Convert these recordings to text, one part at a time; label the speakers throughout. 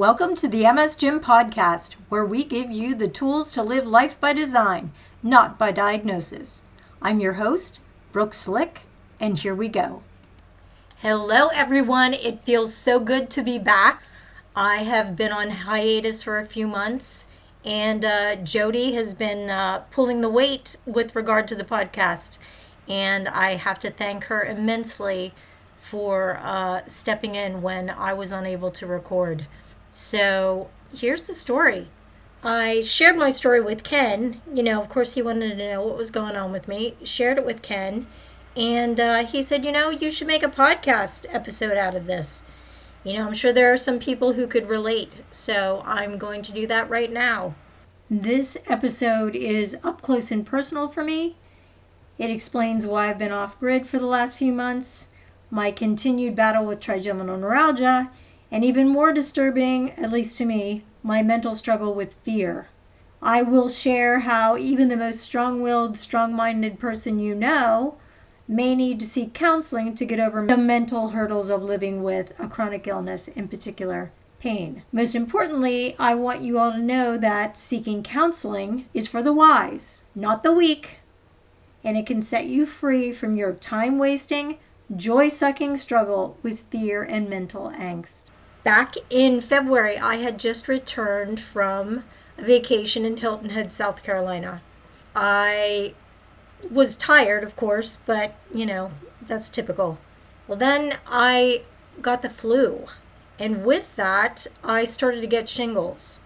Speaker 1: Welcome to the MS Gym podcast, where we give you the tools to live life by design, not by diagnosis. I'm your host, Brooke Slick, and here we go. Hello, everyone. It feels so good to be back. I have been on hiatus for a few months, and uh, Jody has been uh, pulling the weight with regard to the podcast. And I have to thank her immensely for uh, stepping in when I was unable to record. So here's the story. I shared my story with Ken. You know, of course, he wanted to know what was going on with me. Shared it with Ken. And uh, he said, you know, you should make a podcast episode out of this. You know, I'm sure there are some people who could relate. So I'm going to do that right now. This episode is up close and personal for me. It explains why I've been off grid for the last few months, my continued battle with trigeminal neuralgia, and even more disturbing, at least to me, my mental struggle with fear. I will share how even the most strong willed, strong minded person you know may need to seek counseling to get over the mental hurdles of living with a chronic illness, in particular, pain. Most importantly, I want you all to know that seeking counseling is for the wise, not the weak, and it can set you free from your time wasting, joy sucking struggle with fear and mental angst back in February, I had just returned from a vacation in Hilton Head, South Carolina. I was tired, of course, but you know, that's typical. Well, then I got the flu. And with that, I started to get shingles.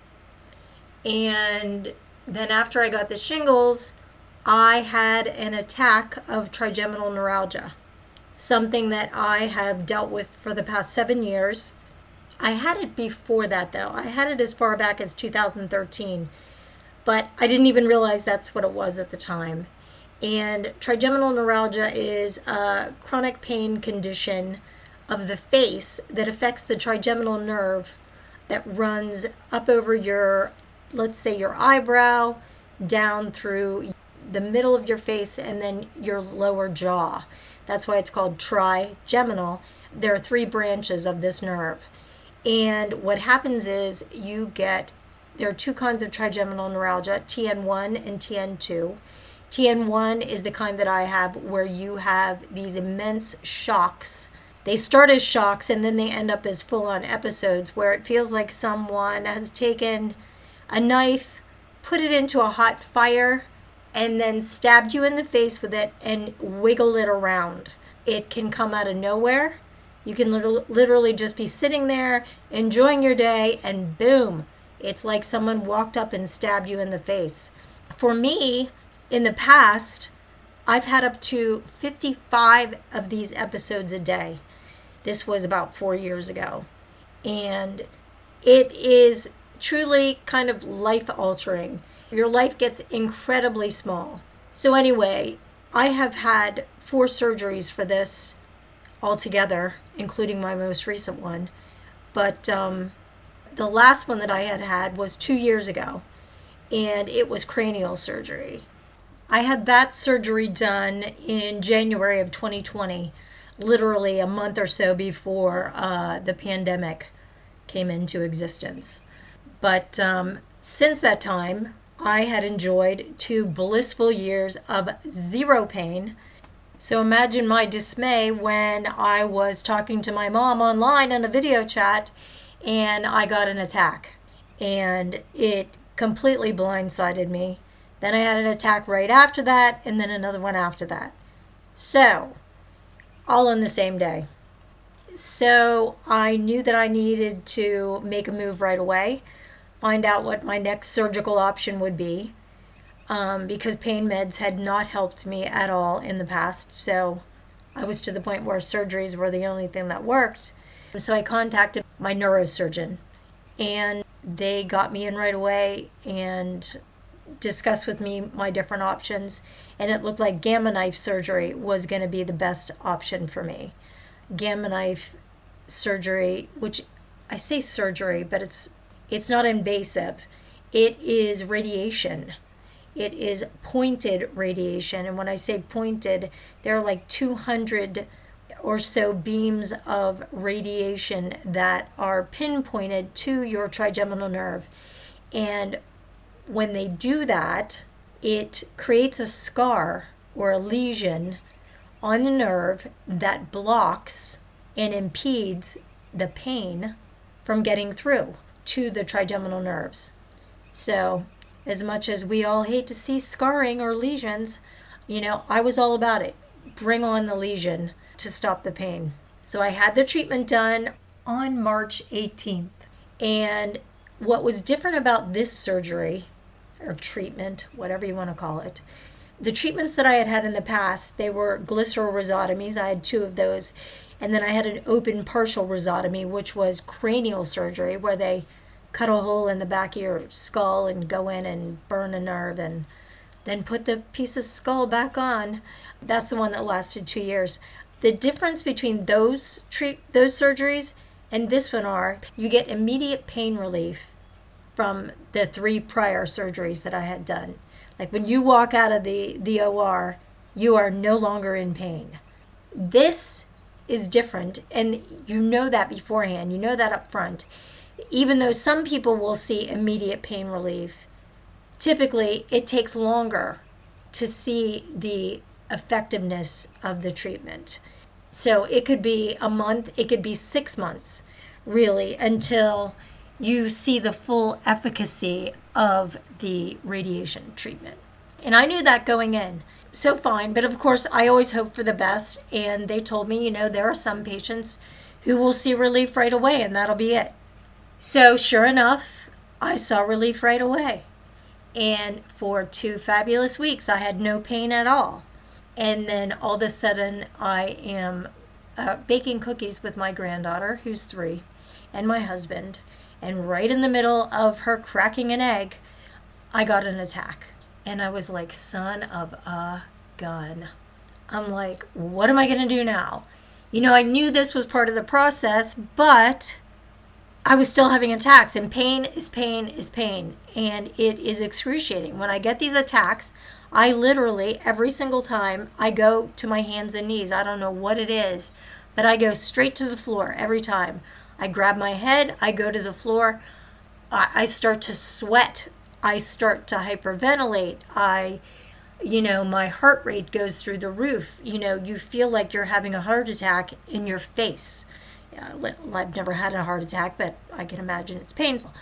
Speaker 1: And then after I got the shingles, I had an attack of trigeminal neuralgia, something that I have dealt with for the past seven years I had it before that though. I had it as far back as 2013, but I didn't even realize that's what it was at the time. And trigeminal neuralgia is a chronic pain condition of the face that affects the trigeminal nerve that runs up over your, let's say, your eyebrow, down through the middle of your face, and then your lower jaw. That's why it's called trigeminal. There are three branches of this nerve. And what happens is you get, there are two kinds of trigeminal neuralgia, TN1 and TN2. TN1 is the kind that I have where you have these immense shocks. They start as shocks and then they end up as full on episodes where it feels like someone has taken a knife, put it into a hot fire, and then stabbed you in the face with it and wiggled it around. It can come out of nowhere you can literally just be sitting there enjoying your day, and boom, it's like someone walked up and stabbed you in the face. For me, in the past, I've had up to 55 of these episodes a day. This was about four years ago. And it is truly kind of life altering. Your life gets incredibly small. So, anyway, I have had four surgeries for this altogether including my most recent one. But um, the last one that I had had was two years ago, and it was cranial surgery. I had that surgery done in January of 2020, literally a month or so before uh, the pandemic came into existence. But um, since that time, I had enjoyed two blissful years of zero pain so imagine my dismay when I was talking to my mom online on a video chat and I got an attack. And it completely blindsided me. Then I had an attack right after that, and then another one after that. So, all in the same day. So, I knew that I needed to make a move right away, find out what my next surgical option would be um, because pain meds had not helped me at all in the past. So I was to the point where surgeries were the only thing that worked. So I contacted my neurosurgeon and they got me in right away and discussed with me my different options. And it looked like gamma knife surgery was going to be the best option for me. Gamma knife surgery, which I say surgery, but it's it's not invasive. It is radiation it is pointed radiation. And when I say pointed, there are like 200 or so beams of radiation that are pinpointed to your trigeminal nerve. And when they do that, it creates a scar or a lesion on the nerve that blocks and impedes the pain from getting through to the trigeminal nerves. So, as much as we all hate to see scarring or lesions, you know, I was all about it. Bring on the lesion to stop the pain. So I had the treatment done on March 18th. And what was different about this surgery or treatment, whatever you want to call it, the treatments that I had had in the past, they were glycerol rhizotomies. I had two of those. And then I had an open partial rhizotomy, which was cranial surgery, where they cut a hole in the back of your skull and go in and burn a nerve and then put the piece of skull back on. That's the one that lasted two years. The difference between those treat those surgeries and this one are you get immediate pain relief from the three prior surgeries that I had done. Like when you walk out of the, the OR, you are no longer in pain. This is different, and you know that beforehand. You know that up front. Even though some people will see immediate pain relief, typically it takes longer to see the effectiveness of the treatment. So it could be a month, it could be six months, really, until you see the full efficacy of the radiation treatment. And I knew that going in. So fine, but of course, I always hope for the best. And they told me, you know, there are some patients who will see relief right away, and that'll be it. So, sure enough, I saw relief right away. And for two fabulous weeks, I had no pain at all. And then all of a sudden, I am uh, baking cookies with my granddaughter, who's three, and my husband and right in the middle of her cracking an egg, I got an attack. And I was like, son of a gun. I'm like, what am I going to do now? You know, I knew this was part of the process, but I was still having attacks, and pain is pain is pain, and it is excruciating. When I get these attacks, I literally, every single time, I go to my hands and knees. I don't know what it is, but I go straight to the floor every time. I grab my head, I go to the floor, I, start to sweat, I start to hyperventilate, I you know, my heart rate goes through the roof. You know, you feel like you're having a heart attack in your face. I've never had a heart attack, but I can imagine it's painful.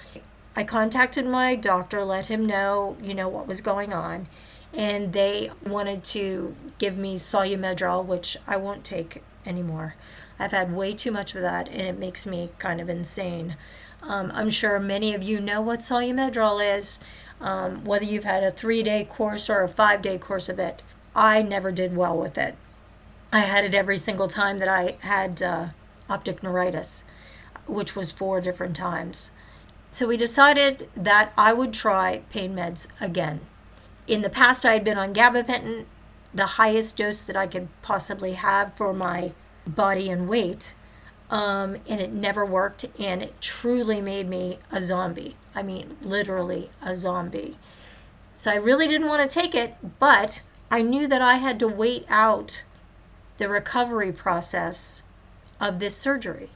Speaker 1: I contacted my doctor, let him know, you know, what was going on, and they wanted to give me Solu-Medrol, which I won't take anymore. I've had way too much of that, and it makes me kind of insane. Um, I'm sure many of you know what Solu-Medrol is, um, whether you've had a three day course or a five day course of it. I never did well with it. I had it every single time that I had uh, optic neuritis, which was four different times. So we decided that I would try pain meds again. In the past, I had been on gabapentin, the highest dose that I could possibly have for my body and weight. Um, and it never worked, and it truly made me a zombie. I mean, literally a zombie. So I really didn't want to take it, but I knew that I had to wait out the recovery process of this surgery.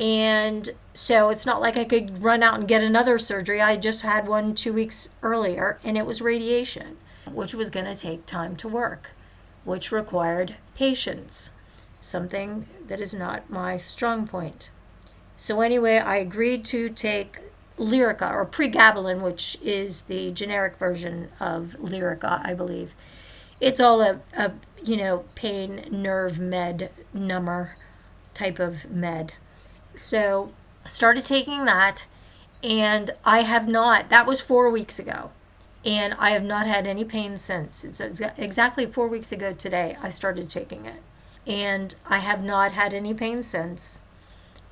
Speaker 1: And so it's not like I could run out and get another surgery. I just had one two weeks earlier, and it was radiation, which was going to take time to work, which required patience something that is not my strong point. So, anyway, I agreed to take Lyrica or pregabalin, which is the generic version of Lyrica, I believe. It's all a, a you know, pain nerve med number type of med. So, started taking that, and I have not, that was four weeks ago, and I have not had any pain since. It's exactly four weeks ago today I started taking it and I have not had any pain since.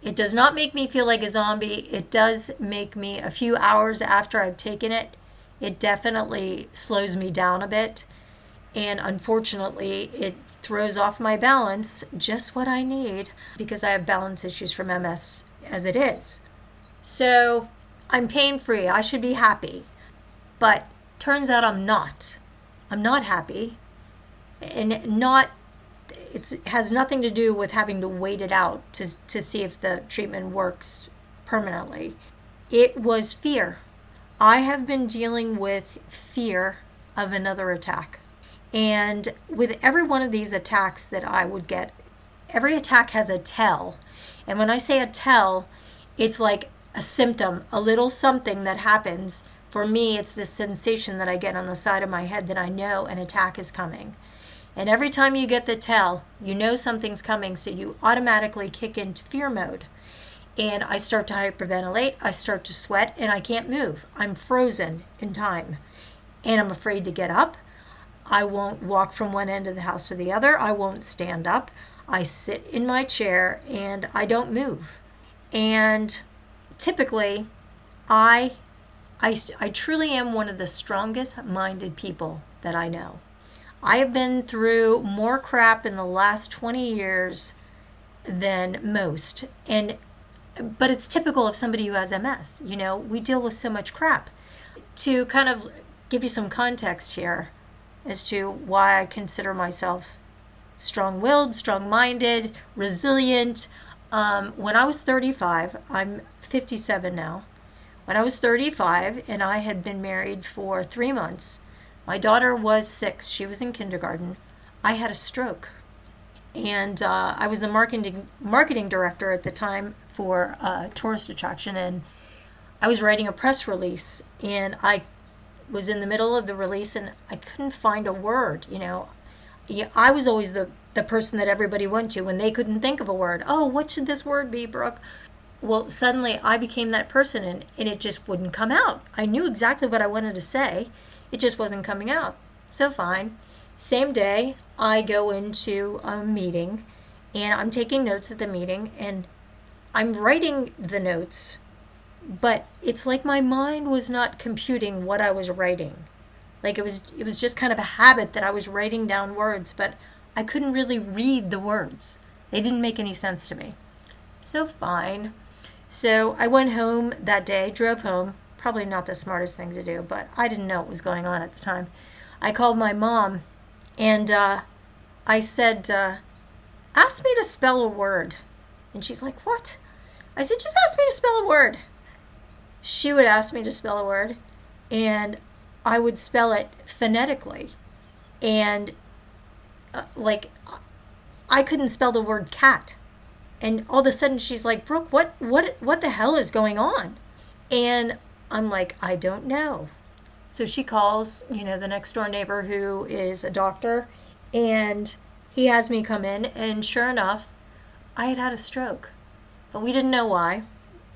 Speaker 1: It does not make me feel like a zombie. It does make me a few hours after I've taken it. It definitely slows me down a bit. And unfortunately, it throws off my balance just what I need because I have balance issues from MS as it is. So I'm pain free. I should be happy. But turns out I'm not. I'm not happy. And not it has nothing to do with having to wait it out to, to see if the treatment works permanently. It was fear. I have been dealing with fear of another attack. And with every one of these attacks that I would get, every attack has a tell. And when I say a tell, it's like a symptom, a little something that happens. For me, it's this sensation that I get on the side of my head that I know an attack is coming. And every time you get the tell, you know something's coming, so you automatically kick into fear mode. And I start to hyperventilate, I start to sweat, and I can't move. I'm frozen in time. And I'm afraid to get up. I won't walk from one end of the house to the other. I won't stand up. I sit in my chair and I don't move. And typically, I, I, I truly am one of the strongest minded people that I know. I have been through more crap in the last 20 years than most. And but it's typical of somebody who has MS. You know, we deal with so much crap. To kind of give you some context here as to why I consider myself strong willed, strong minded, resilient. Um, when I was 35, I'm 57 now. When I was 35 and I had been married for three months, my daughter was six, she was in kindergarten. I had a stroke. And uh, I was the marketing, marketing director at the time for a tourist attraction. And I was writing a press release and I was in the middle of the release and I couldn't find a word. You know, I was always the, the person that everybody went to when they couldn't think of a word. Oh, what should this word be, Brooke? Well, suddenly I became that person and, and it just wouldn't come out. I knew exactly what I wanted to say it just wasn't coming out. So fine. Same day, I go into a meeting and I'm taking notes at the meeting and I'm writing the notes, but it's like my mind was not computing what I was writing. Like it was it was just kind of a habit that I was writing down words, but I couldn't really read the words. They didn't make any sense to me. So fine. So I went home that day, drove home, probably not the smartest thing to do, but I didn't know what was going on at the time. I called my mom and uh, I said, uh, Ask me to spell a word. And she's like, What? I said, Just ask me to spell a word. She would ask me to spell a word, and I would spell it phonetically. And uh, like, I couldn't spell the word cat. And all of a sudden she's like, Brooke, what, what, what the hell is going on? And I'm like, I don't know. So she calls, you know, the next door neighbor who is a doctor, and he has me come in, and sure enough, I had had a stroke. But we didn't know why,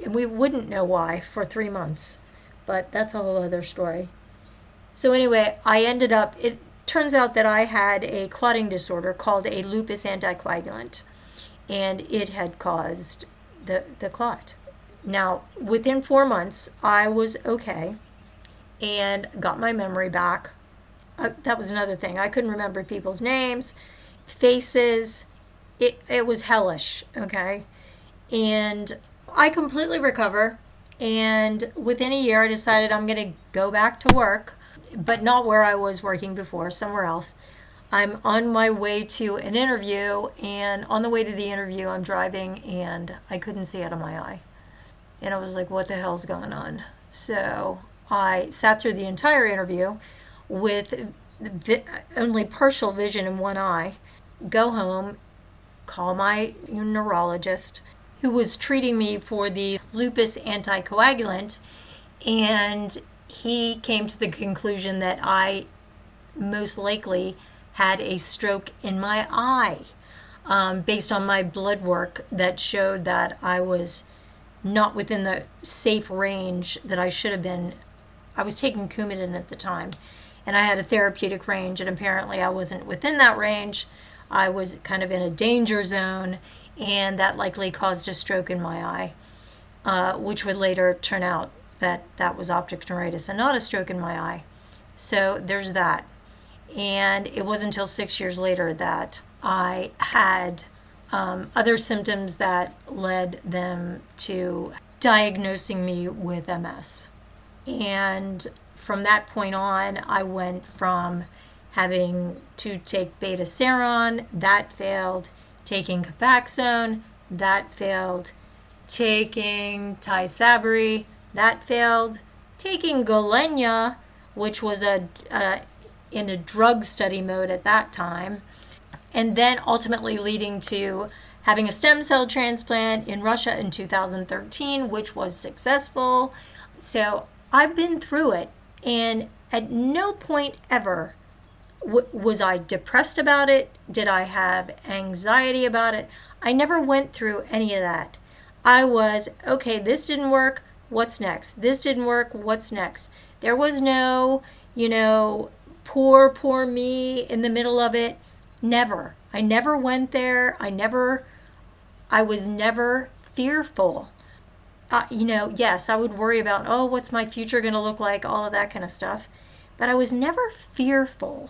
Speaker 1: and we wouldn't know why for three months. But that's a whole other story. So, anyway, I ended up, it turns out that I had a clotting disorder called a lupus anticoagulant, and it had caused the, the clot. Now, within four months, I was okay and got my memory back. Uh, that was another thing. I couldn't remember people's names, faces. It, it was hellish, okay? And I completely recover. And within a year, I decided I'm going to go back to work, but not where I was working before, somewhere else. I'm on my way to an interview, and on the way to the interview, I'm driving and I couldn't see out of my eye and I was like, what the hell's going on? So I sat through the entire interview with vi- only partial vision in one eye, go home, call my neurologist who was treating me for the lupus anticoagulant, and he came to the conclusion that I most likely had a stroke in my eye um, based on my blood work that showed that I was not within the safe range that I should have been. I was taking Coumadin at the time, and I had a therapeutic range, and apparently I wasn't within that range. I was kind of in a danger zone, and that likely caused a stroke in my eye, uh, which would later turn out that that was optic neuritis and not a stroke in my eye. So there's that. And it wasn't until six years later that I had um, other symptoms that led them to diagnosing me with MS. And from that point on, I went from having to take Betaseron, that failed, taking Copaxone, that failed, taking Tysabri, that failed, taking Gilenya, which was a in a drug study mode at that time, and then ultimately leading to having a stem cell transplant in Russia in 2013, which was successful. So I've been through it, and at no point ever w- was I depressed about it. Did I have anxiety about it? I never went through any of that. I was, okay, this didn't work. What's next? This didn't work. What's next? There was no, you know, poor, poor me in the middle of it. Never. I never went there. I never I was never fearful. Uh, you know, yes, I would worry about, oh, what's my future going to look like, all of that kind of stuff. But I was never fearful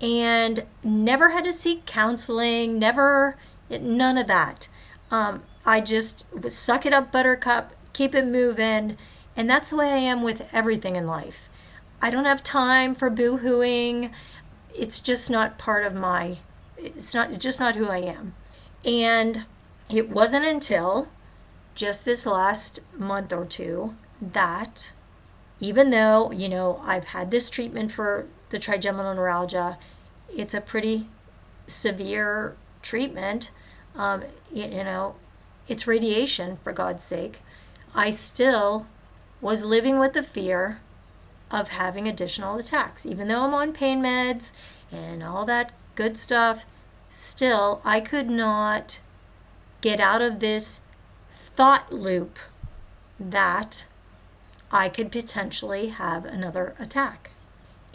Speaker 1: and never had to seek counseling, never, none of that. Um, I just suck it up, buttercup, keep it moving. And that's the way I am with everything in life. I don't have time for boo hooing. It's just not part of my, it's not, just not who I am. And it wasn't until just this last month or two that even though, you know, I've had this treatment for the trigeminal neuralgia, it's a pretty severe treatment. Um, you, you know, it's radiation, for God's sake. I still was living with the fear of having additional attacks. Even though I'm on pain meds and all that good stuff, still, I could not get out of this thought loop that I could potentially have another attack.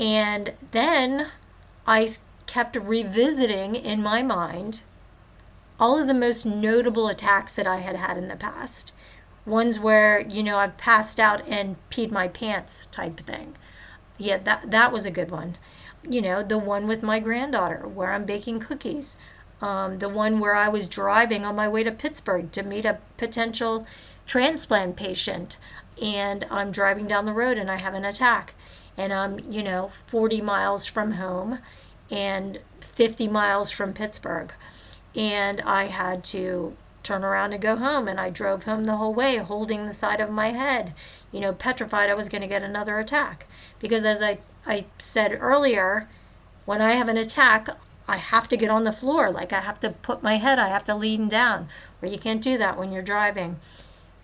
Speaker 1: And then I kept revisiting in my mind all of the most notable attacks that I had had in the past. Ones where, you know, I've passed out and peed my pants type thing. Yeah, that, that was a good one. You know, the one with my granddaughter where I'm baking cookies um, the one where I was driving on my way to Pittsburgh to meet a potential transplant patient, and I'm driving down the road and I have an attack, and I'm, you know, 40 miles from home and 50 miles from Pittsburgh, and I had to turn around and go home, and I drove home the whole way holding the side of my head, you know, petrified I was going to get another attack. Because as I, I said earlier, when I have an attack, I have to get on the floor. Like I have to put my head, I have to lean down, or you can't do that when you're driving.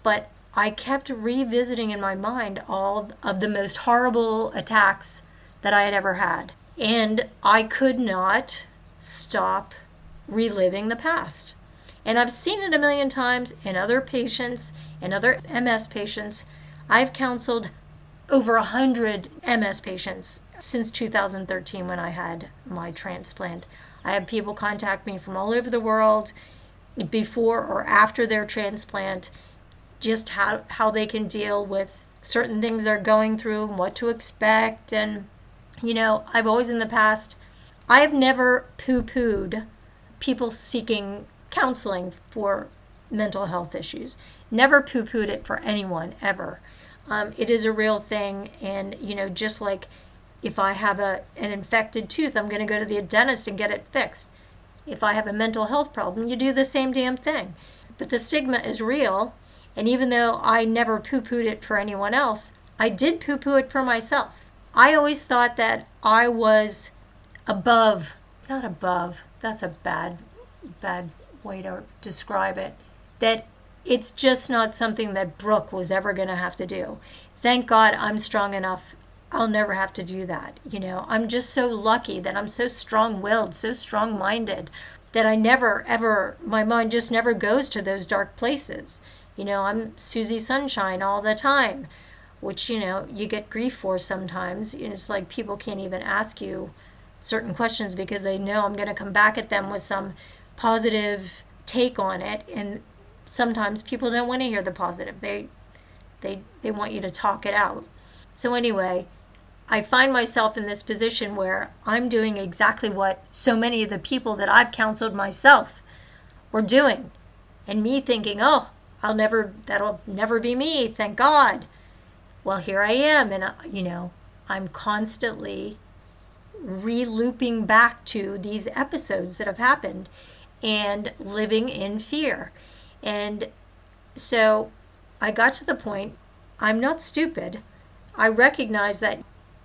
Speaker 1: But I kept revisiting in my mind all of the most horrible attacks that I had ever had. And I could not stop reliving the past. And I've seen it a million times in other patients in other MS patients. I've counseled over a hundred MS patients since 2013 when I had my transplant. I have people contact me from all over the world before or after their transplant, just how, how they can deal with certain things they're going through and what to expect. And, you know, I've always in the past, I've never poo pooed people seeking counseling for mental health issues. Never poo pooed it for anyone ever. Um, it is a real thing. And, you know, just like if I have a, an infected tooth, I'm going to go to the dentist and get it fixed. If I have a mental health problem, you do the same damn thing. But the stigma is real. And even though I never poo pooed it for anyone else, I did poo poo it for myself. I always thought that I was above, not above, that's a bad, bad way to describe it, that it's just not something that Brooke was ever going to have to do. Thank God I'm strong enough I'll never have to do that. You know, I'm just so lucky that I'm so strong willed, so strong minded that I never, ever, my mind just never goes to those dark places. You know, I'm Susie Sunshine all the time, which, you know, you get grief for sometimes. It's like people can't even ask you certain questions because they know I'm going to come back at them with some positive take on it. And sometimes people don't want to hear the positive. They, they, they want you to talk it out. So, anyway, I find myself in this position where I'm doing exactly what so many of the people that I've counseled myself were doing. And me thinking, oh, I'll never, that'll never be me, thank God. Well, here I am, and, uh, you know, I'm constantly re looping back to these episodes that have happened and living in fear. And so I got to the point I'm not stupid. I recognize that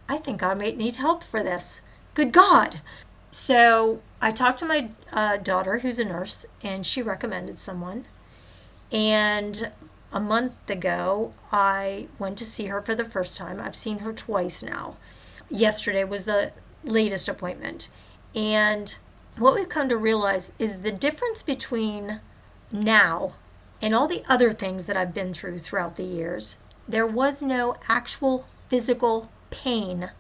Speaker 1: I think I might need help for this. Good God. So I talked to my uh, daughter, who's a nurse, and she recommended someone. And a month ago, I went to see her for the first time. I've seen her twice now. Yesterday was the latest appointment. And what we've come to realize is the difference between now and all the other things that I've been through throughout the years, there was no actual physical pain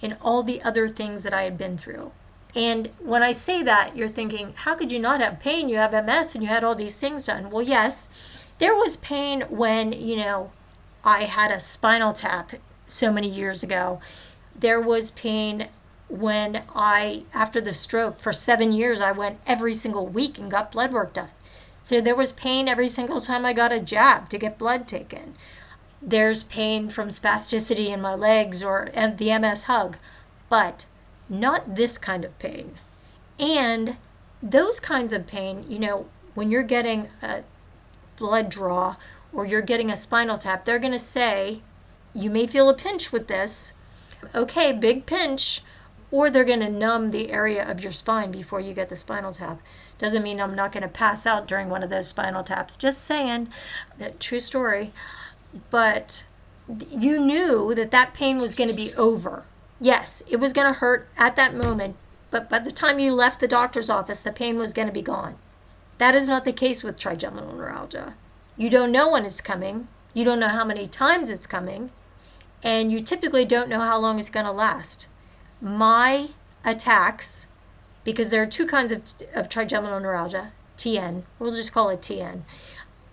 Speaker 1: in all the other things that I had been through. And when I say that, you're thinking, how could you not have pain? You have MS and you had all these things done. Well, yes, there was pain when, you know, I had a spinal tap so many years ago. There was pain when I, after the stroke, for seven years, I went every single week and got blood work done. So there was pain every single time I got a jab to get blood taken. There's pain from spasticity in my legs or the MS hug, but not this kind of pain. And those kinds of pain, you know, when you're getting a blood draw or you're getting a spinal tap, they're going to say, you may feel a pinch with this. Okay, big pinch. Or they're going to numb the area of your spine before you get the spinal tap. Doesn't mean I'm not going to pass out during one of those spinal taps. Just saying, true story. But you knew that that pain was going to be over. Yes, it was going to hurt at that moment, but by the time you left the doctor's office, the pain was going to be gone. That is not the case with trigeminal neuralgia. You don't know when it's coming, you don't know how many times it's coming, and you typically don't know how long it's going to last. My attacks, because there are two kinds of, of trigeminal neuralgia, TN, we'll just call it TN.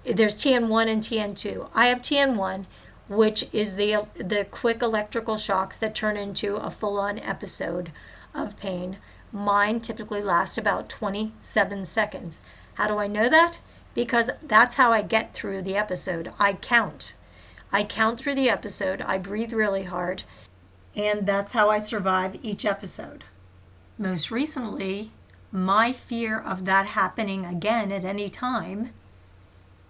Speaker 1: There's TN1 and TN2. I have TN1, which is the, the quick electrical shocks that turn into a full on episode of pain. Mine typically last about 27 seconds. How do I know that? Because that's how I get through the episode. I count. I count through the episode, I breathe really hard, and that's how I survive each episode. Most recently, my fear of that happening again at any time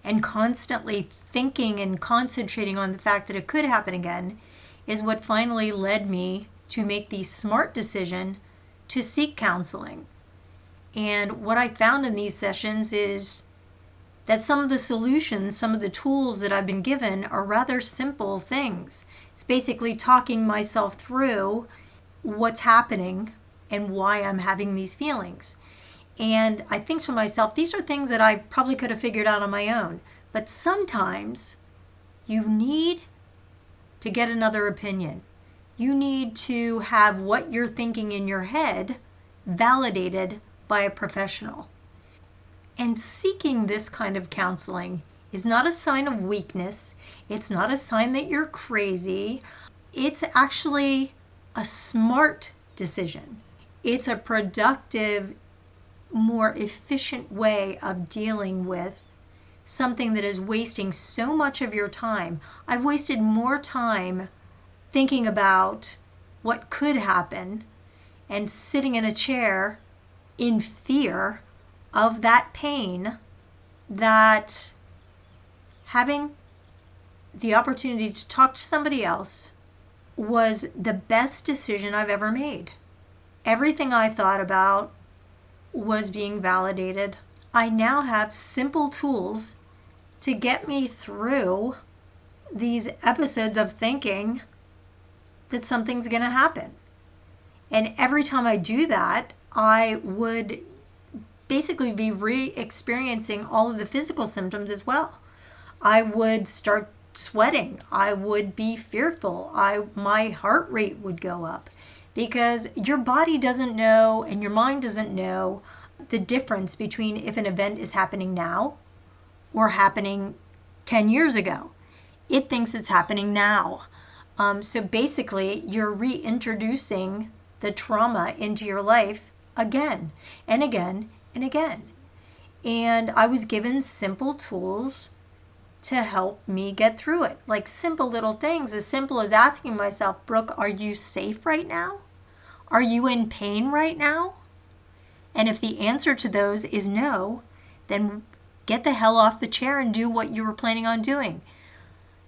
Speaker 1: and constantly thinking and concentrating on the fact that it could happen again is what finally led me to make the smart decision to seek counseling. And what I found in these sessions is that some of the solutions, some of the tools that I've been given are rather simple things. It's basically talking myself through what's happening and why I'm having these feelings. And I think to myself, these are things that I probably could have figured out on my own. But sometimes you need to get another opinion. You need to have what you're thinking in your head validated by a professional. And seeking this kind of counseling is not a sign of weakness, it's not a sign that you're crazy. It's actually a smart decision. It's a productive, more efficient way of dealing with something that is wasting so much of your time. I've wasted more time thinking about what could happen and sitting in a chair in fear of that pain that having the opportunity to talk to somebody else was the best decision I've ever made. Everything I thought about was being validated. I now have simple tools to get me through these episodes of thinking that something's going to happen. And every time I do that, I would basically be re experiencing all of the physical symptoms as well. I would start sweating. I would be fearful. I my heart rate would go up because your body doesn't know and your mind doesn't know the difference between if an event is happening now or happening 10 years ago. It thinks it's happening now. Um, so basically, you're reintroducing the trauma into your life again and again and again. And I was given simple tools to help me get through it. Like simple little things, as simple as asking myself, Brooke, are you safe right now? Are you in pain right now? And if the answer to those is no, then get the hell off the chair and do what you were planning on doing.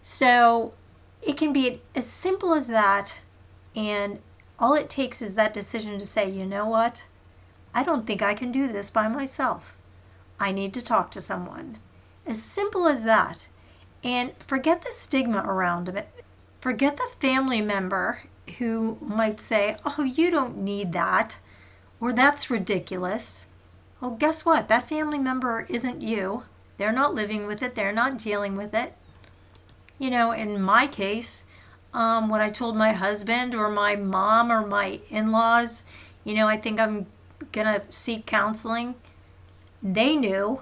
Speaker 1: So it can be as simple as that. And all it takes is that decision to say, you know what? I don't think I can do this by myself. I need to talk to someone. As simple as that. And forget the stigma around it. Forget the family member who might say, oh, you don't need that, or that's ridiculous. Well, guess what? That family member isn't you. They're not living with it, they're not dealing with it. You know, in my case, um, when I told my husband or my mom or my in laws, you know, I think I'm going to seek counseling, they knew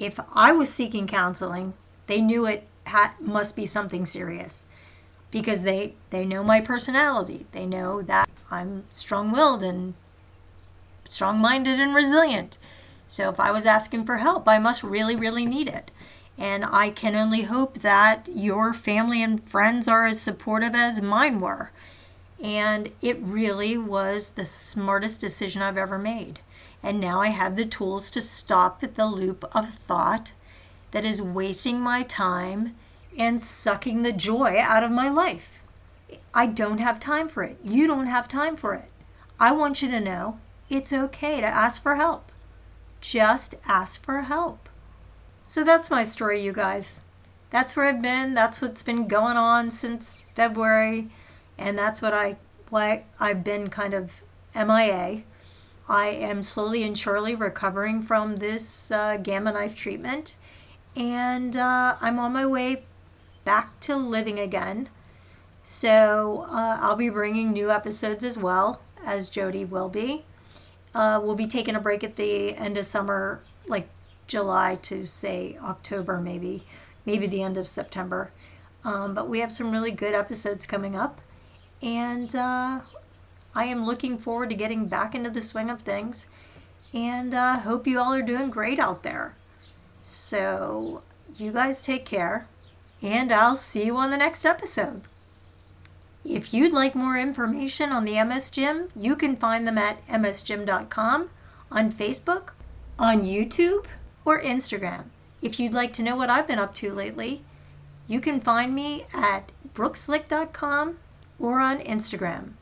Speaker 1: if I was seeking counseling, they knew it had, must be something serious because they, they know my personality. They know that I'm strong willed and strong minded and resilient. So if I was asking for help, I must really, really need it. And I can only hope that your family and friends are as supportive as mine were. And it really was the smartest decision I've ever made. And now I have the tools to stop the loop of thought that is wasting my time and sucking the joy out of my life. I don't have time for it. You don't have time for it. I want you to know it's okay to ask for help. Just ask for help. So that's my story, you guys. That's where I've been. That's what's been going on since February, and that's what I why I've been kind of MIA. I am slowly and surely recovering from this uh, gamma knife treatment, and uh, I'm on my way back to living again. So uh, I'll be bringing new episodes as well as Jody will be. Uh, we'll be taking a break at the end of summer, like July to say October, maybe, maybe the end of September. Um, but we have some really good episodes coming up, and uh, I am looking forward to getting back into the swing of things. And uh, hope you all are doing great out there. So, you guys take care, and I'll see you on the next episode. If you'd like more information on the MS Gym, you can find them at msgym.com, on Facebook, on YouTube, or Instagram. If you'd like to know what I've been up to lately, you can find me at brookslick.com or on Instagram.